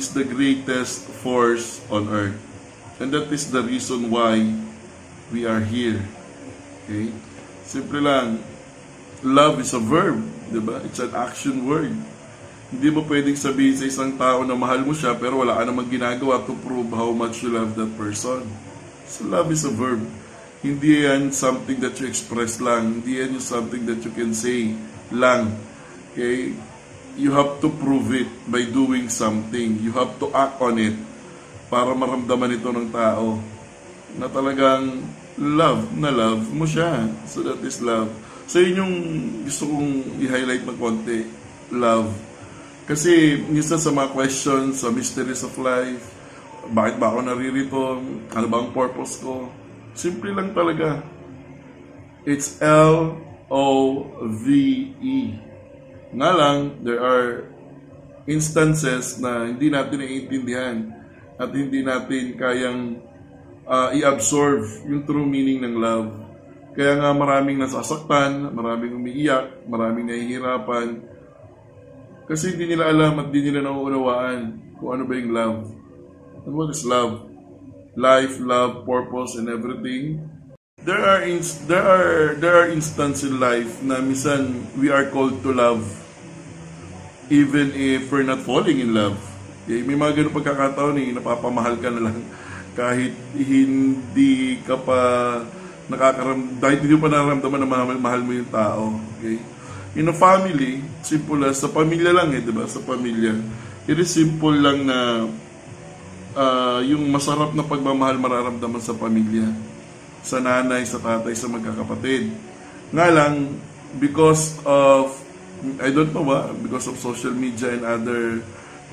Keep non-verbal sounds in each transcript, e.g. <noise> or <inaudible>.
is the greatest force on earth. And that is the reason why we are here. Okay? Simple lang. Love is a verb, di ba? It's an action word. Hindi mo pwedeng sabihin sa isang tao na mahal mo siya pero wala ka namang ginagawa to prove how much you love that person. So love is a verb. Hindi yan something that you express lang. Hindi yan yung something that you can say lang. Okay? You have to prove it by doing something. You have to act on it para maramdaman ito ng tao na talagang love na love mo siya. So that is love. So yun yung gusto kong i-highlight ng konti. Love. Kasi minsan sa mga questions, sa mysteries of life, bakit ba ako naririto? Ano ba ang purpose ko? Simple lang talaga. It's L-O-V-E. Nga lang, there are instances na hindi natin naiintindihan at hindi natin kayang uh, i-absorb yung true meaning ng love. Kaya nga maraming nasasaktan, maraming umiiyak, maraming nahihirapan, kasi hindi nila alam at hindi nila nauunawaan kung ano ba yung love. And what is love? Life, love, purpose, and everything. There are ins- there are there are instances in life na minsan we are called to love even if we're not falling in love. Okay? May mga ganun pagkakataon eh, napapamahal ka na lang kahit hindi ka pa nakakaram dahil hindi mo pa nararamdaman na mahal, mahal mo yung tao. Okay? in a family, simple as, sa pamilya lang eh, di ba? Sa pamilya. It is simple lang na uh, yung masarap na pagmamahal mararamdaman sa pamilya. Sa nanay, sa tatay, sa magkakapatid. Nga lang, because of, I don't know ba, because of social media and other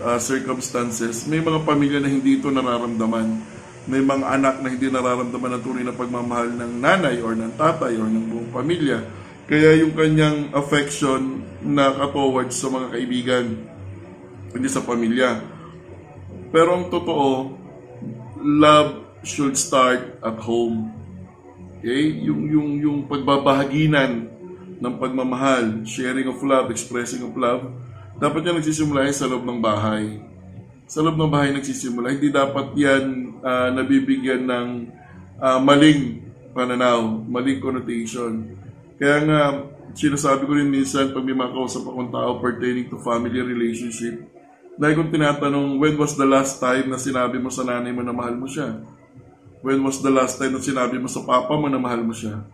uh, circumstances, may mga pamilya na hindi ito nararamdaman. May mga anak na hindi nararamdaman ang tunay na pagmamahal ng nanay or ng tatay or ng buong pamilya kaya yung kanyang affection na towards sa mga kaibigan, hindi sa pamilya. Pero ang totoo, love should start at home. Okay? Yung, yung, yung pagbabahaginan ng pagmamahal, sharing of love, expressing of love, dapat yan nagsisimula sa loob ng bahay. Sa loob ng bahay nagsisimula. Hindi dapat yan uh, nabibigyan ng uh, maling pananaw, maling connotation. Kaya nga, sinasabi ko rin minsan pag may mga kausap akong tao pertaining to family relationship, dahil kung tinatanong, when was the last time na sinabi mo sa nanay mo na mahal mo siya? When was the last time na sinabi mo sa papa mo na mahal mo siya?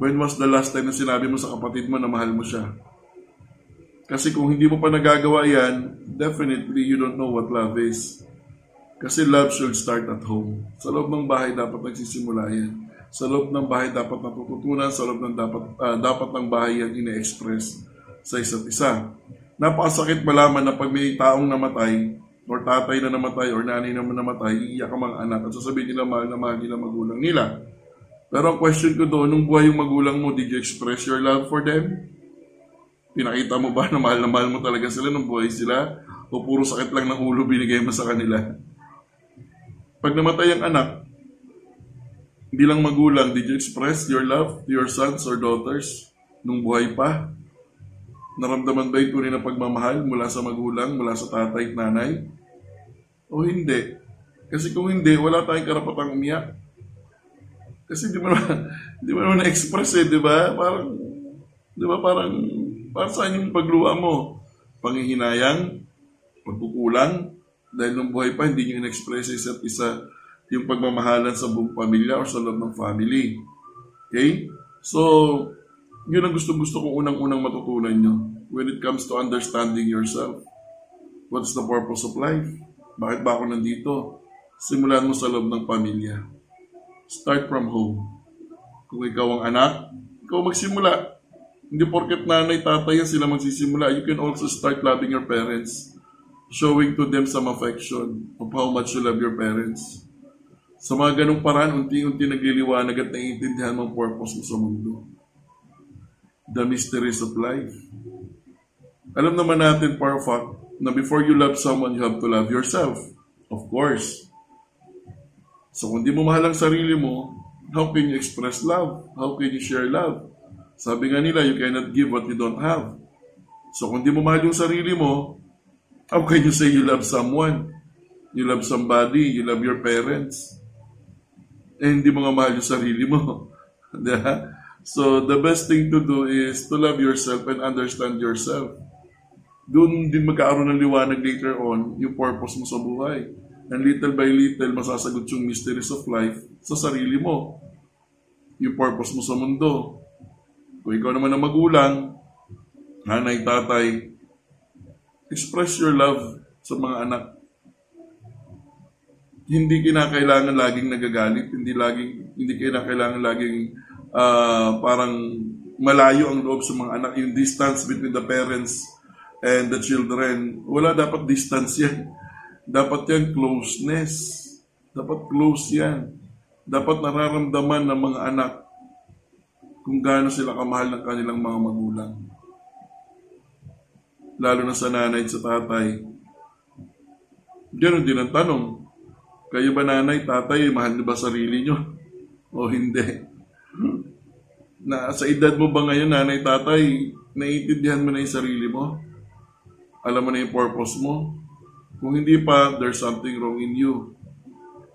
When was the last time na sinabi mo sa kapatid mo na mahal mo siya? Kasi kung hindi mo pa nagagawa yan, definitely you don't know what love is. Kasi love should start at home. Sa loob ng bahay dapat nagsisimula yan sa loob ng bahay dapat natututunan, sa loob ng dapat, uh, dapat ng bahay yan ine-express sa isa't isa. Napakasakit malaman na pag may taong namatay, or tatay na namatay, or nanay na namatay, iiyak ang mga anak at sasabihin nila mahal na mahal nila magulang nila. Pero ang question ko doon, nung buhay yung magulang mo, did you express your love for them? Pinakita mo ba na mahal na mahal mo talaga sila nung buhay sila? O puro sakit lang ng ulo binigay mo sa kanila? Pag namatay ang anak, bilang magulang, did you express your love to your sons or daughters nung buhay pa? Naramdaman ba yung tunay na pagmamahal mula sa magulang, mula sa tatay at nanay? O hindi? Kasi kung hindi, wala tayong karapatang umiyak. Kasi di mo naman, <laughs> di mo na-express eh, di ba? Parang, di ba parang, para saan yung pagluwa mo? Panghihinayang? Pagkukulang? Dahil nung buhay pa, hindi nyo in-express isa't isa yung pagmamahalan sa buong pamilya or sa loob ng family. Okay? So, yun ang gusto-gusto kong unang-unang matutunan nyo when it comes to understanding yourself. What's the purpose of life? Bakit ba ako nandito? Simulan mo sa loob ng pamilya. Start from home. Kung ikaw ang anak, ikaw magsimula. Hindi porket nanay, tatay yan sila magsisimula. You can also start loving your parents. Showing to them some affection of how much you love your parents. Sa mga ganong paraan, unti-unti nagliliwanag at naiintindihan mo purpose mo sa mundo. The mysteries of life. Alam naman natin, for a fact, na before you love someone, you have to love yourself. Of course. So kung di mo mahal ang sarili mo, how can you express love? How can you share love? Sabi nga nila, you cannot give what you don't have. So kung di mo mahal yung sarili mo, how can you say you love someone? You love somebody, you love your parents. Eh, hindi mo nga mahal yung sarili mo. <laughs> So, the best thing to do is to love yourself and understand yourself. Doon din magkakaroon ng liwanag later on yung purpose mo sa buhay. And little by little, masasagot yung mysteries of life sa sarili mo. Yung purpose mo sa mundo. Kung ikaw naman ang magulang, nanay, tatay, express your love sa mga anak. Hindi kinakailangan laging nagagalit, hindi laging hindi kinakailangan laging ah, parang malayo ang loob sa mga anak, yung distance between the parents and the children. Wala dapat distance yan. Dapat yan closeness. Dapat close yan. Dapat nararamdaman ng mga anak kung gaano sila kamahal ng kanilang mga magulang. Lalo na sa nanay at sa tatay. Ganon din ang tanong. Kayo ba nanay, tatay, mahal niyo ba sarili niyo? O hindi? Na sa edad mo ba ngayon, nanay, tatay, naiintindihan mo na yung sarili mo? Alam mo na yung purpose mo? Kung hindi pa, there's something wrong in you.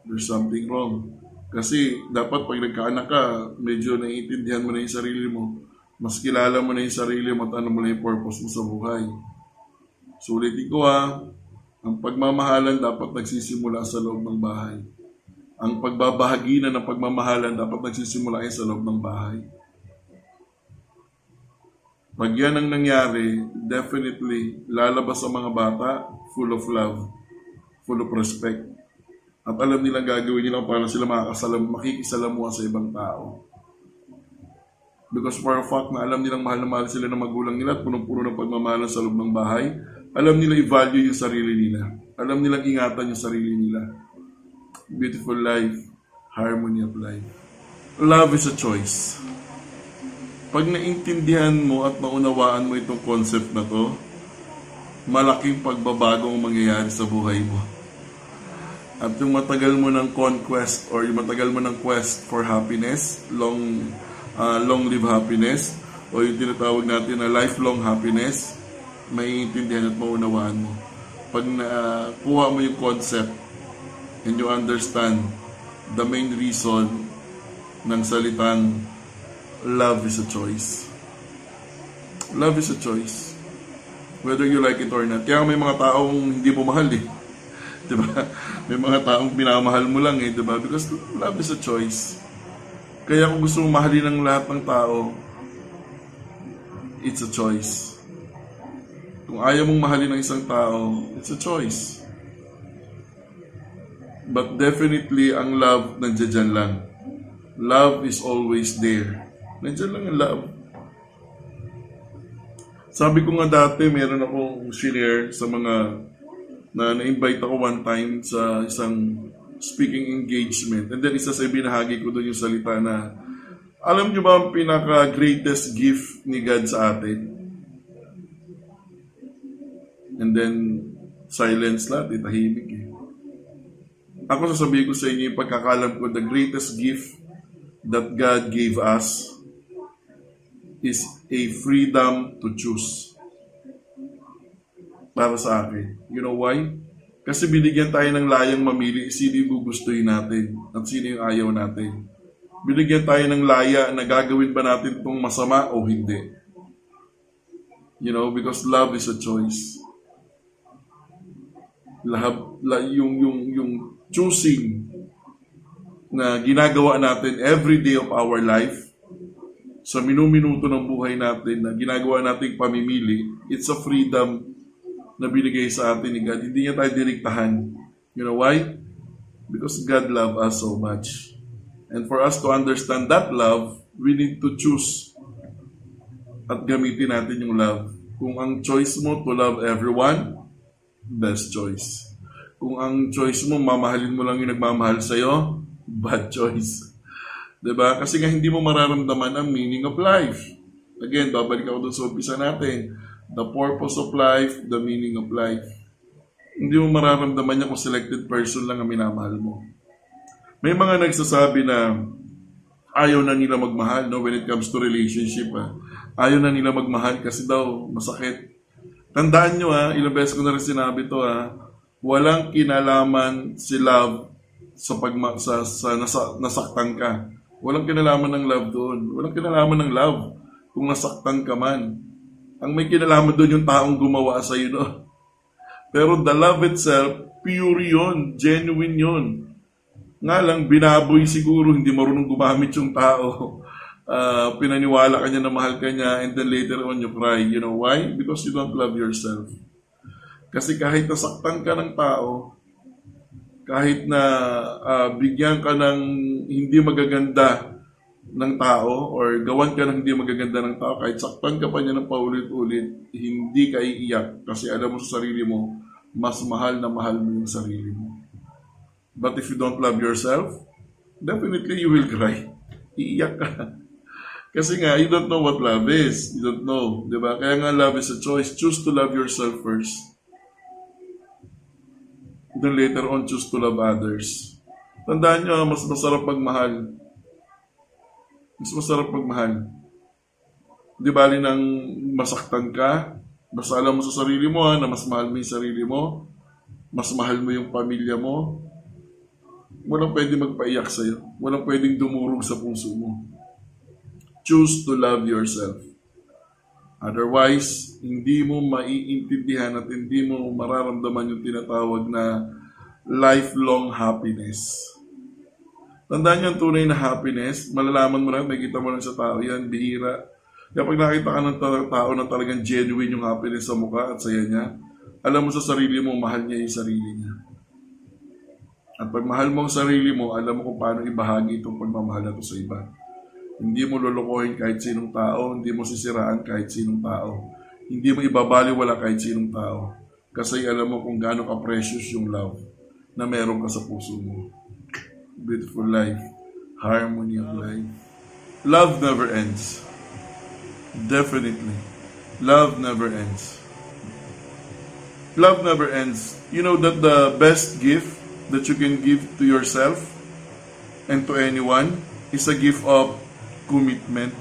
There's something wrong. Kasi dapat pag nagkaanak ka, medyo naiintindihan mo na yung sarili mo. Mas kilala mo na yung sarili mo at ano mo na yung purpose mo sa buhay. Sulitin ko ha, ang pagmamahalan dapat nagsisimula sa loob ng bahay. Ang pagbabahaginan ng pagmamahalan dapat nagsisimula ay sa loob ng bahay. Pag yan ang nangyari, definitely lalabas sa mga bata full of love, full of respect. At alam nilang gagawin nila para sila makakasalam, makikisalamuha sa ibang tao. Because for a fact na alam nilang mahal na mahal sila ng magulang nila at punong-puno ng pagmamahalan sa loob ng bahay, alam nila i-value yung sarili nila. Alam nilang ingatan yung sarili nila. Beautiful life, harmony of life. Love is a choice. Pag naintindihan mo at naunawaan mo itong concept na to, malaking pagbabago ang mangyayari sa buhay mo. At yung matagal mo ng conquest or yung matagal mo ng quest for happiness, long uh, long live happiness, o yung tinatawag natin na lifelong happiness, maiintindihan at maunawaan mo. Pag nakuha mo yung concept and you understand the main reason ng salitang love is a choice. Love is a choice. Whether you like it or not. Kaya may mga taong hindi mo mahal eh. <laughs> Diba? May mga taong pinamahal mo lang eh. Diba? Because love is a choice. Kaya kung gusto mo mahalin ng lahat ng tao, it's a choice. Kung ayaw mong mahalin ng isang tao, it's a choice. But definitely, ang love nandiyan lang. Love is always there. Nandiyan lang ang love. Sabi ko nga dati, meron akong share sa mga na na-invite ako one time sa isang speaking engagement. And then isa sa binahagi ko doon yung salita na alam nyo ba ang pinaka-greatest gift ni God sa atin? And then, silence lahat, tahimik eh. Ako sasabihin ko sa inyo yung pagkakalam ko, the greatest gift that God gave us is a freedom to choose. Para sa akin. You know why? Kasi binigyan tayo ng layang mamili sino yung gugustuhin natin at sino yung ayaw natin. Binigyan tayo ng laya na gagawin ba natin itong masama o hindi. You know, because love is a choice. Lahab, la, yung, yung, yung choosing na ginagawa natin every day of our life, sa minuminuto ng buhay natin na ginagawa nating pamimili, it's a freedom na binigay sa atin ni God. Hindi niya tayo direktahan. You know why? Because God loved us so much. And for us to understand that love, we need to choose at gamitin natin yung love. Kung ang choice mo to love everyone, best choice. Kung ang choice mo, mamahalin mo lang yung nagmamahal sa'yo, bad <laughs> choice. 'Di ba? Kasi nga hindi mo mararamdaman ang meaning of life. Again, babalik ako dun sa umpisa natin the purpose of life, the meaning of life. Hindi mo mararamdaman niya kung selected person lang ang minamahal mo. May mga nagsasabi na ayaw na nila magmahal no, when it comes to relationship. Ah. Ayaw na nila magmahal kasi daw masakit. Tandaan nyo ha, ah, ilang beses ko na rin sinabi to ha, ah, walang kinalaman si love sa pagma sa, sa nasa, nasaktan ka. Walang kinalaman ng love doon. Walang kinalaman ng love kung nasaktan ka man. Ang may kinalaman doon yung taong gumawa sa iyo. No? Pero the love itself, pure yun, genuine yun. Nga lang, binaboy siguro, hindi marunong gumamit yung tao. Uh, <laughs> pinaniwala ka niya na mahal ka niya and then later on you cry. You know why? Because you don't love yourself. Kasi kahit nasaktan ka ng tao, kahit na uh, bigyan ka ng hindi magaganda ng tao or gawan ka ng hindi magaganda ng tao, kahit saktan ka pa niya ng paulit-ulit, hindi ka iiyak kasi alam mo sa sarili mo, mas mahal na mahal mo yung sarili mo. But if you don't love yourself, definitely you will cry. <laughs> Iiyak ka. Kasi nga, you don't know what love is. You don't know. Di ba? Kaya nga love is a choice. Choose to love yourself first. Then later on, choose to love others. Tandaan nyo, mas masarap magmahal. Mas masarap magmahal. Di bali nang masaktan ka, basta alam mo sa sarili mo ha, na mas mahal mo yung sarili mo, mas mahal mo yung pamilya mo, walang pwede magpaiyak sa'yo. Walang pwedeng dumurog sa puso mo. Choose to love yourself. Otherwise, hindi mo maiintindihan at hindi mo mararamdaman yung tinatawag na lifelong happiness. Tandaan niyo ang tunay na happiness, malalaman mo lang, makikita mo lang sa tao yan, bihira. Kapag nakita ka ng tao na talagang genuine yung happiness sa mukha at saya niya, alam mo sa sarili mo, mahal niya yung sarili niya. At pag mahal mo ang sarili mo, alam mo kung paano ibahagi itong pagmamahal na ito sa iba. Hindi mo lulukohin kahit sinong tao, hindi mo sisiraan kahit sinong tao. Hindi mo ibabaliwala kahit sinong tao. Kasi alam mo kung gaano ka-precious yung love na meron ka sa puso mo. Beautiful life. Harmony of life. Love never ends. Definitely. Love never ends. Love never ends. You know that the best gift that you can give to yourself and to anyone is a gift of commitment.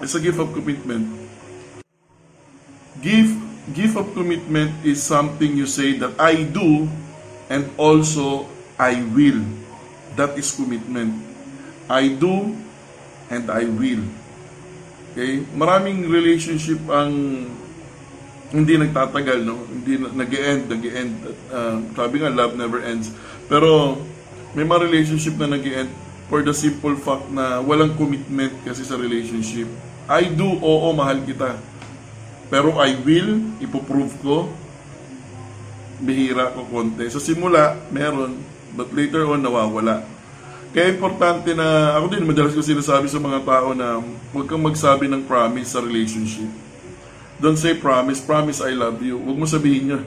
It's a gift of commitment. Gift, gift of commitment is something you say that I do and also I will. That is commitment. I do and I will. Okay? Maraming relationship ang hindi nagtatagal, no? Hindi nag-end, nag-end. Uh, sabi nga, love never ends. Pero may mga relationship na nag-end for the simple fact na walang commitment kasi sa relationship. I do, oo, mahal kita. Pero I will, ipoprove ko, bihira ko konti. Sa simula, meron, but later on, nawawala. Kaya importante na, ako din, madalas ko sinasabi sa mga tao na huwag kang magsabi ng promise sa relationship. Don't say promise, promise I love you. Huwag mo sabihin niya.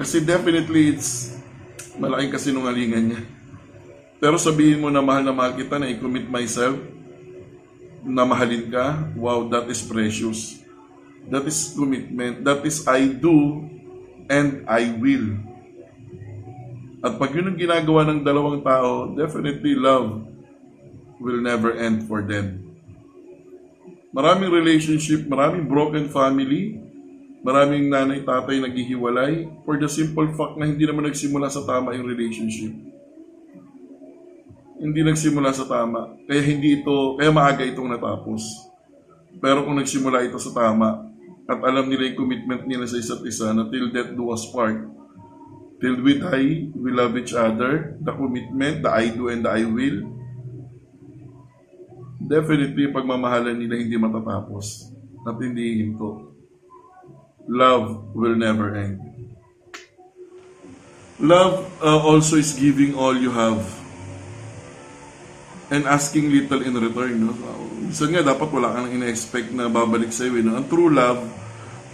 Kasi definitely it's malaking kasinungalingan niya. Pero sabihin mo na mahal na mahal kita, na i-commit myself, na mahalin ka, wow, that is precious. That is commitment. That is I do and I will. At pag yun ang ginagawa ng dalawang tao, definitely love will never end for them. Maraming relationship, maraming broken family, maraming nanay, tatay naghihiwalay for the simple fact na hindi naman nagsimula sa tama yung relationship hindi nagsimula sa tama. Kaya hindi ito, kaya maaga itong natapos. Pero kung nagsimula ito sa tama, at alam nila yung commitment nila sa isa't isa na till death do us part. Till we die, we love each other. The commitment, the I do and the I will. Definitely, pagmamahalan nila hindi matatapos. At hindi hinto. Love will never end. Love uh, also is giving all you have and asking little in return. No? Minsan nga, dapat wala kang ina-expect na babalik sa'yo. Eh, no? Ang true love,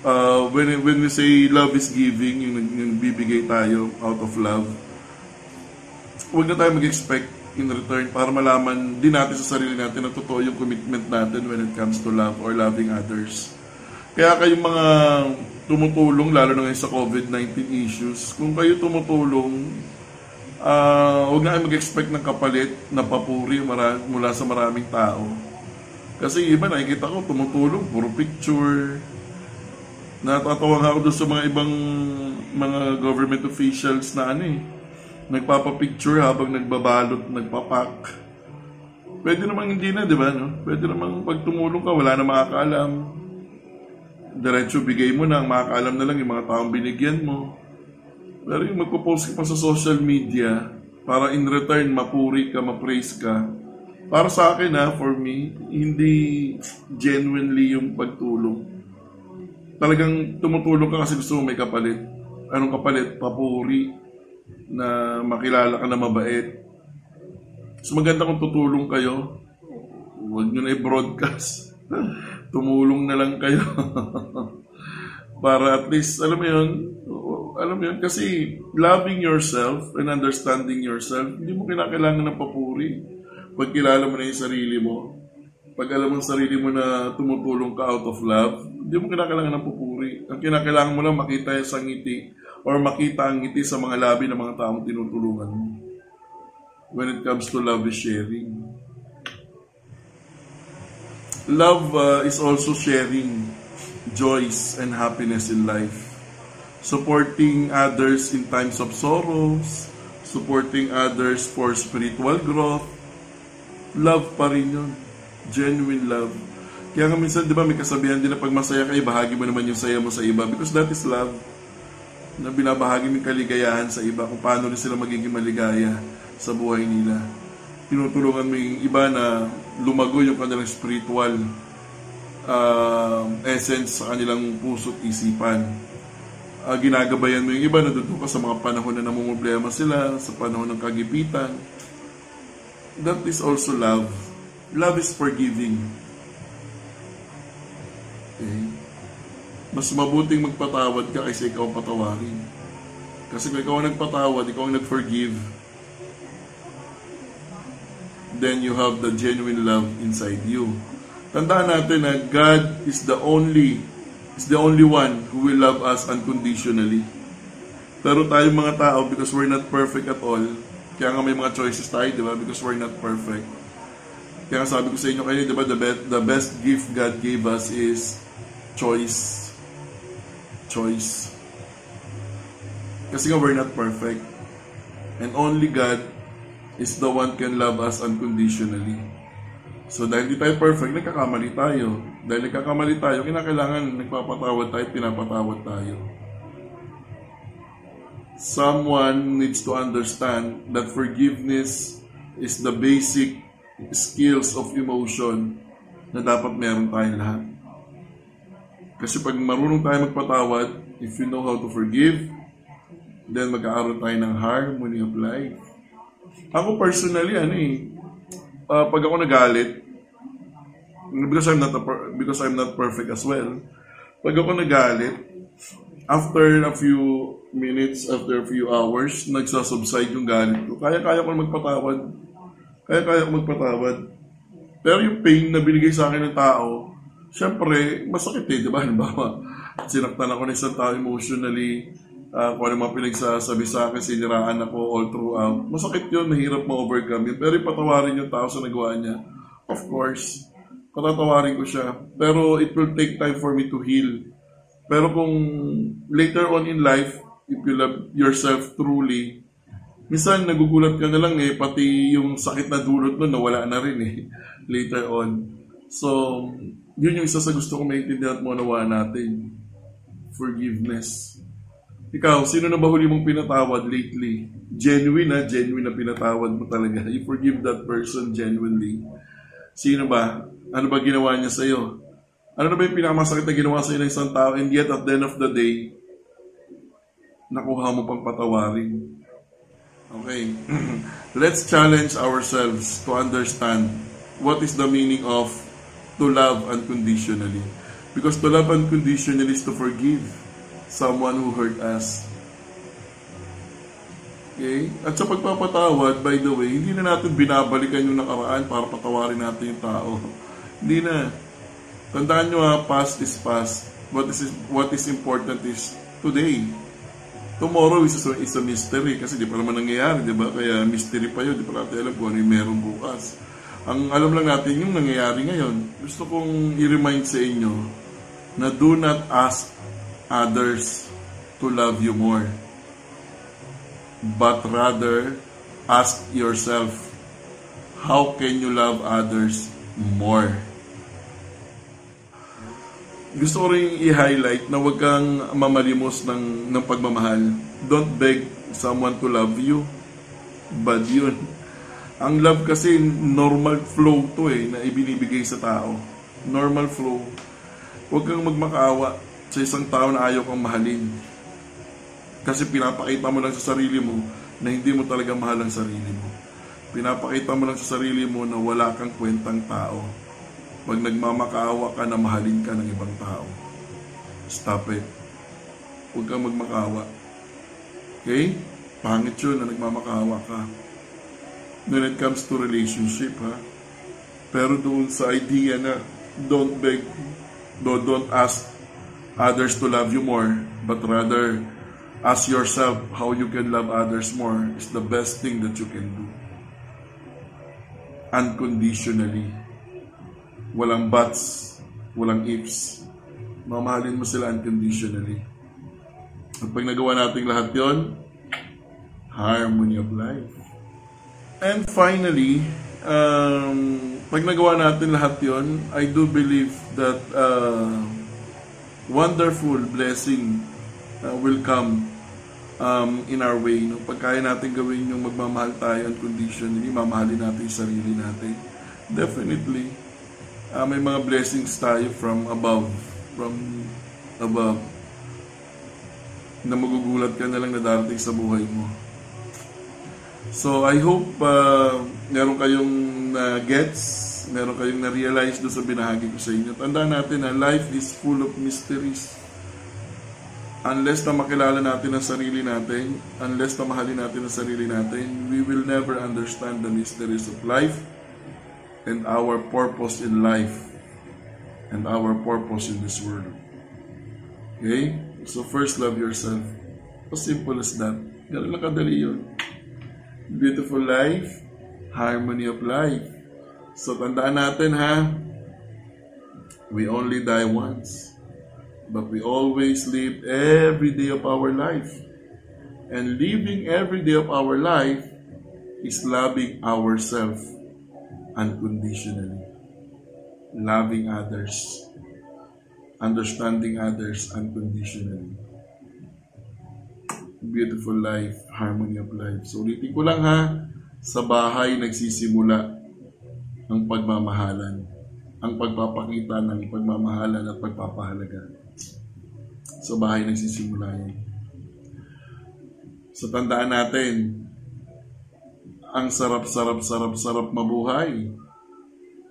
uh, when, when we say love is giving, yung, yung bibigay tayo out of love, huwag na tayo mag-expect in return para malaman din natin sa sarili natin na totoo yung commitment natin when it comes to love or loving others. Kaya kayong mga tumutulong, lalo na ngayon sa COVID-19 issues, kung kayo tumutulong, uh, huwag na mag-expect ng kapalit na papuri mara- mula sa maraming tao. Kasi iba nakikita ko tumutulong, puro picture, Natatawa nga ako doon sa mga ibang mga government officials na ano eh, nagpapapicture habang nagbabalot, nagpapak. Pwede namang hindi na, di ba? No? Pwede namang pag tumulong ka, wala na makakaalam. Diretso bigay mo na, makakaalam na lang yung mga taong binigyan mo. Pero yung magpo-post ka pa sa social media, para in return mapuri ka, mapraise ka, para sa akin ha, for me, hindi genuinely yung pagtulong. Talagang tumutulong ka kasi gusto mo may kapalit. Anong kapalit? Papuri na makilala ka na mabait. So maganda kung tutulong kayo. Huwag nyo na i-broadcast. <laughs> Tumulong na lang kayo. <laughs> Para at least, alam mo yun, alam mo yun, kasi loving yourself and understanding yourself, hindi mo kinakailangan ng papuri. Pag kilala mo na yung sarili mo, pag alam mo sarili mo na tumutulong ka out of love, hindi mo kinakailangan ng papuri. Ang kinakailangan mo lang makita sa ngiti or makita ang ngiti sa mga labi ng mga taong tinutulungan mo. When it comes to love is sharing. Love uh, is also sharing joys and happiness in life. Supporting others in times of sorrows, supporting others for spiritual growth. Love pa rin yun. Genuine love. Kaya nga minsan, di ba, may kasabihan din na pag masaya ka, bahagi mo naman yung saya mo sa iba because that is love. Na binabahagi mo kaligayahan sa iba kung paano rin sila magiging maligaya sa buhay nila. Tinutulungan mo yung iba na lumago yung kanilang spiritual uh, essence sa kanilang puso't isipan. Uh, ginagabayan mo yung iba na doon ka sa mga panahon na namumblema sila, sa panahon ng kagipitan. That is also love. Love is forgiving. Okay? Mas mabuting magpatawad ka kaysa ikaw patawarin. Kasi kung ikaw ang nagpatawad, ikaw ang nag-forgive, then you have the genuine love inside you. Tandaan natin na God is the only is the only one who will love us unconditionally. Pero tayo mga tao, because we're not perfect at all, kaya nga may mga choices tayo, di ba? Because we're not perfect. Kaya nga sabi ko sa inyo kayo, di ba, the best, the best gift God gave us is choice. Choice. Kasi nga we're not perfect. And only God is the one can love us unconditionally. So dahil di tayo perfect, nagkakamali tayo. Dahil nagkakamali tayo, kinakailangan nagpapatawad tayo, pinapatawad tayo. Someone needs to understand that forgiveness is the basic skills of emotion na dapat meron tayong lahat. Kasi pag marunong tayo magpatawad, if you know how to forgive, then mag-aaroon tayo ng harmony of life. Ako personally, ano eh, uh, pag ako nagalit, because I'm not a per- because I'm not perfect as well. Pag ako nagalit, after a few minutes, after a few hours, nagsasubside yung galit ko. Kaya-kaya ko magpatawad. Kaya-kaya ko magpatawad. Pero yung pain na binigay sa akin ng tao, syempre, masakit eh, di ba? <laughs> Halimbawa, sinaktan ako ng isang tao emotionally, uh, kung ano mga pinagsasabi sa akin, siniraan ako all throughout. Masakit yun, mahirap ma-overcome yun. Pero ipatawarin yung tao sa nagawa niya. Of course, patatawarin ko siya. Pero it will take time for me to heal. Pero kung later on in life, if you love yourself truly, minsan nagugulat ka na lang eh, pati yung sakit na dulot nun, nawala na rin eh, <laughs> later on. So, yun yung isa sa gusto kong maintindihan at manawa natin. Forgiveness. Ikaw, sino na ba huli mong pinatawad lately? Genuine na, genuine na pinatawad mo talaga. <laughs> You forgive that person genuinely. Sino ba? Ano ba ginawa niya sa'yo? Ano na ba yung pinakamasakit na ginawa sa'yo ng isang tao and yet at the end of the day, nakuha mo pang patawarin. Okay. <clears throat> Let's challenge ourselves to understand what is the meaning of to love unconditionally. Because to love unconditionally is to forgive someone who hurt us. Okay? At sa pagpapatawad, by the way, hindi na natin binabalikan yung nakaraan para patawarin natin yung tao. <laughs> Hindi na. Tandaan nyo ha, past is past. What is, what is important is today. Tomorrow is a, is a mystery kasi di pa naman nangyayari, di ba? Kaya mystery pa yun, di pa natin alam kung ano yung meron bukas. Ang alam lang natin yung nangyayari ngayon. Gusto kong i-remind sa inyo na do not ask others to love you more, but rather ask yourself, how can you love others more? Gusto ko rin i-highlight na huwag kang mamalimos ng, ng pagmamahal. Don't beg someone to love you. Bad yun. Ang love kasi normal flow to eh, na ibinibigay sa tao. Normal flow. Huwag kang magmakaawa sa isang tao na ayaw kang mahalin. Kasi pinapakita mo lang sa sarili mo na hindi mo talaga mahal ang sarili mo. Pinapakita mo lang sa sarili mo na wala kang kwentang tao. Pag nagmamakaawa ka na mahalin ka ng ibang tao. Stop it. Huwag kang magmakaawa. Okay? Pangit yun na nagmamakaawa ka. When it comes to relationship, ha? Pero doon sa idea na don't beg, do, don't ask others to love you more, but rather ask yourself how you can love others more is the best thing that you can do. Unconditionally. Walang buts, walang ifs. Mamahalin mo sila unconditionally. At pag nagawa natin lahat yon, harmony of life. And finally, um, pag nagawa natin lahat yon, I do believe that uh, wonderful blessing uh, will come um, in our way. No? Pag kaya natin gawin yung magmamahal tayo unconditionally, mamahalin natin yung sarili natin. Definitely, uh, may mga blessings tayo from above. From above. Na magugulat ka na lang na darating sa buhay mo. So, I hope uh, meron kayong uh, gets, meron kayong na-realize doon sa binahagi ko sa inyo. Tandaan natin na life is full of mysteries unless na makilala natin ang sarili natin, unless na mahalin natin ang sarili natin, we will never understand the mysteries of life and our purpose in life and our purpose in this world. Okay? So first, love yourself. As simple as that. Ganun lang kadali yun. Beautiful life, harmony of life. So tandaan natin ha, we only die once. But we always live every day of our life. And living every day of our life is loving ourselves unconditionally. Loving others. Understanding others unconditionally. Beautiful life, harmony of life. So ulitin ko lang ha, sa bahay nagsisimula ang pagmamahalan, ang pagpapakita ng pagmamahalan at pagpapahalaga. Sa bahay nagsisimula yan. So tandaan natin, ang sarap-sarap-sarap-sarap mabuhay.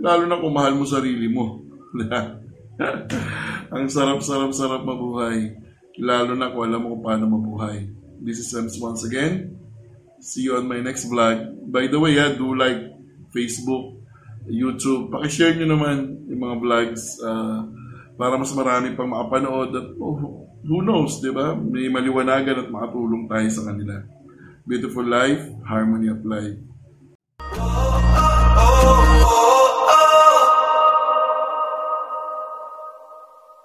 Lalo na kung mahal mo sarili mo. <laughs> ang sarap-sarap-sarap mabuhay. Lalo na kung alam mo kung paano mabuhay. This is Ems once again. See you on my next vlog. By the way, yeah, do like Facebook, YouTube. Pakishare nyo naman yung mga vlogs. Uh, para mas marami pang makapanood at oh, who knows, di ba? May maliwanagan at makatulong tayo sa kanila. Beautiful life, harmony of life.